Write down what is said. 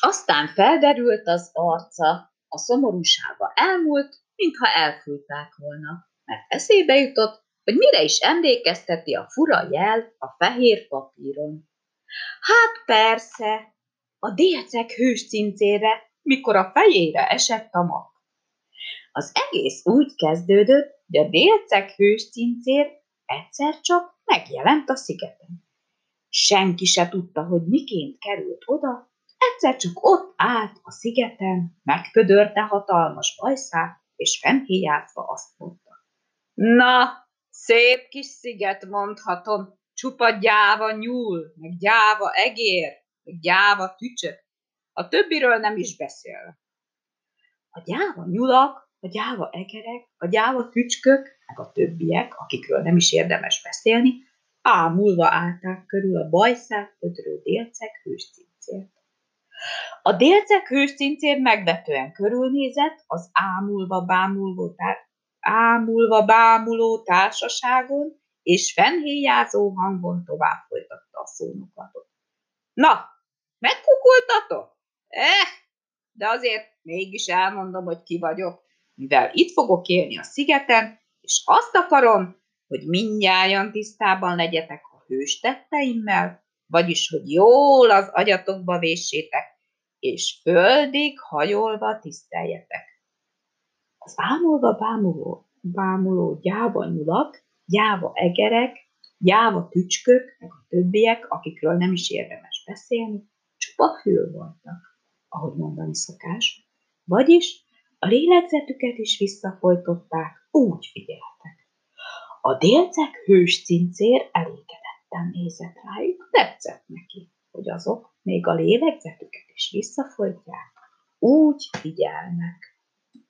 aztán felderült az arca, a szomorúsága elmúlt, mintha elfújták volna, mert eszébe jutott, hogy mire is emlékezteti a fura jel a fehér papíron. Hát persze, a délceg hős cincére, mikor a fejére esett a mak. Az egész úgy kezdődött, hogy a délceg hős cincér egyszer csak megjelent a szigeten. Senki se tudta, hogy miként került oda, egyszer csak ott állt a szigeten, megpödörte hatalmas bajszát, és fennhéjázva azt mondta. Na, szép kis sziget, mondhatom, csupa gyáva nyúl, meg gyáva egér, meg gyáva tücsök, a többiről nem is beszél. A gyáva nyulak, a gyáva egerek, a gyáva tücskök, meg a többiek, akikről nem is érdemes beszélni, ámulva állták körül a bajszát ödrő délceg hőscincért. A délceg hőscincér megvetően körülnézett az ámulva bámuló, tár- ámulva bámuló társaságon, és fennhéjázó hangon tovább folytatta a szónoklatot. Na, megkukultatok? Eh, de azért mégis elmondom, hogy ki vagyok, mivel itt fogok élni a szigeten, és azt akarom, hogy mindnyájan tisztában legyetek a hős tetteimmel, vagyis, hogy jól az agyatokba véssétek, és földig hajolva tiszteljetek. Az ámulva bámuló, bámuló gyáva nyulak, gyáva egerek, gyáva tücskök, meg a többiek, akikről nem is érdemes beszélni, csupa fül voltak, ahogy mondani szokás, vagyis a lélegzetüket is visszafolytották, úgy figyeltek. A délceg hős cincér elégedetten nézett rájuk, tetszett neki, hogy azok még a lélegzetüket is visszafolytják, úgy figyelnek.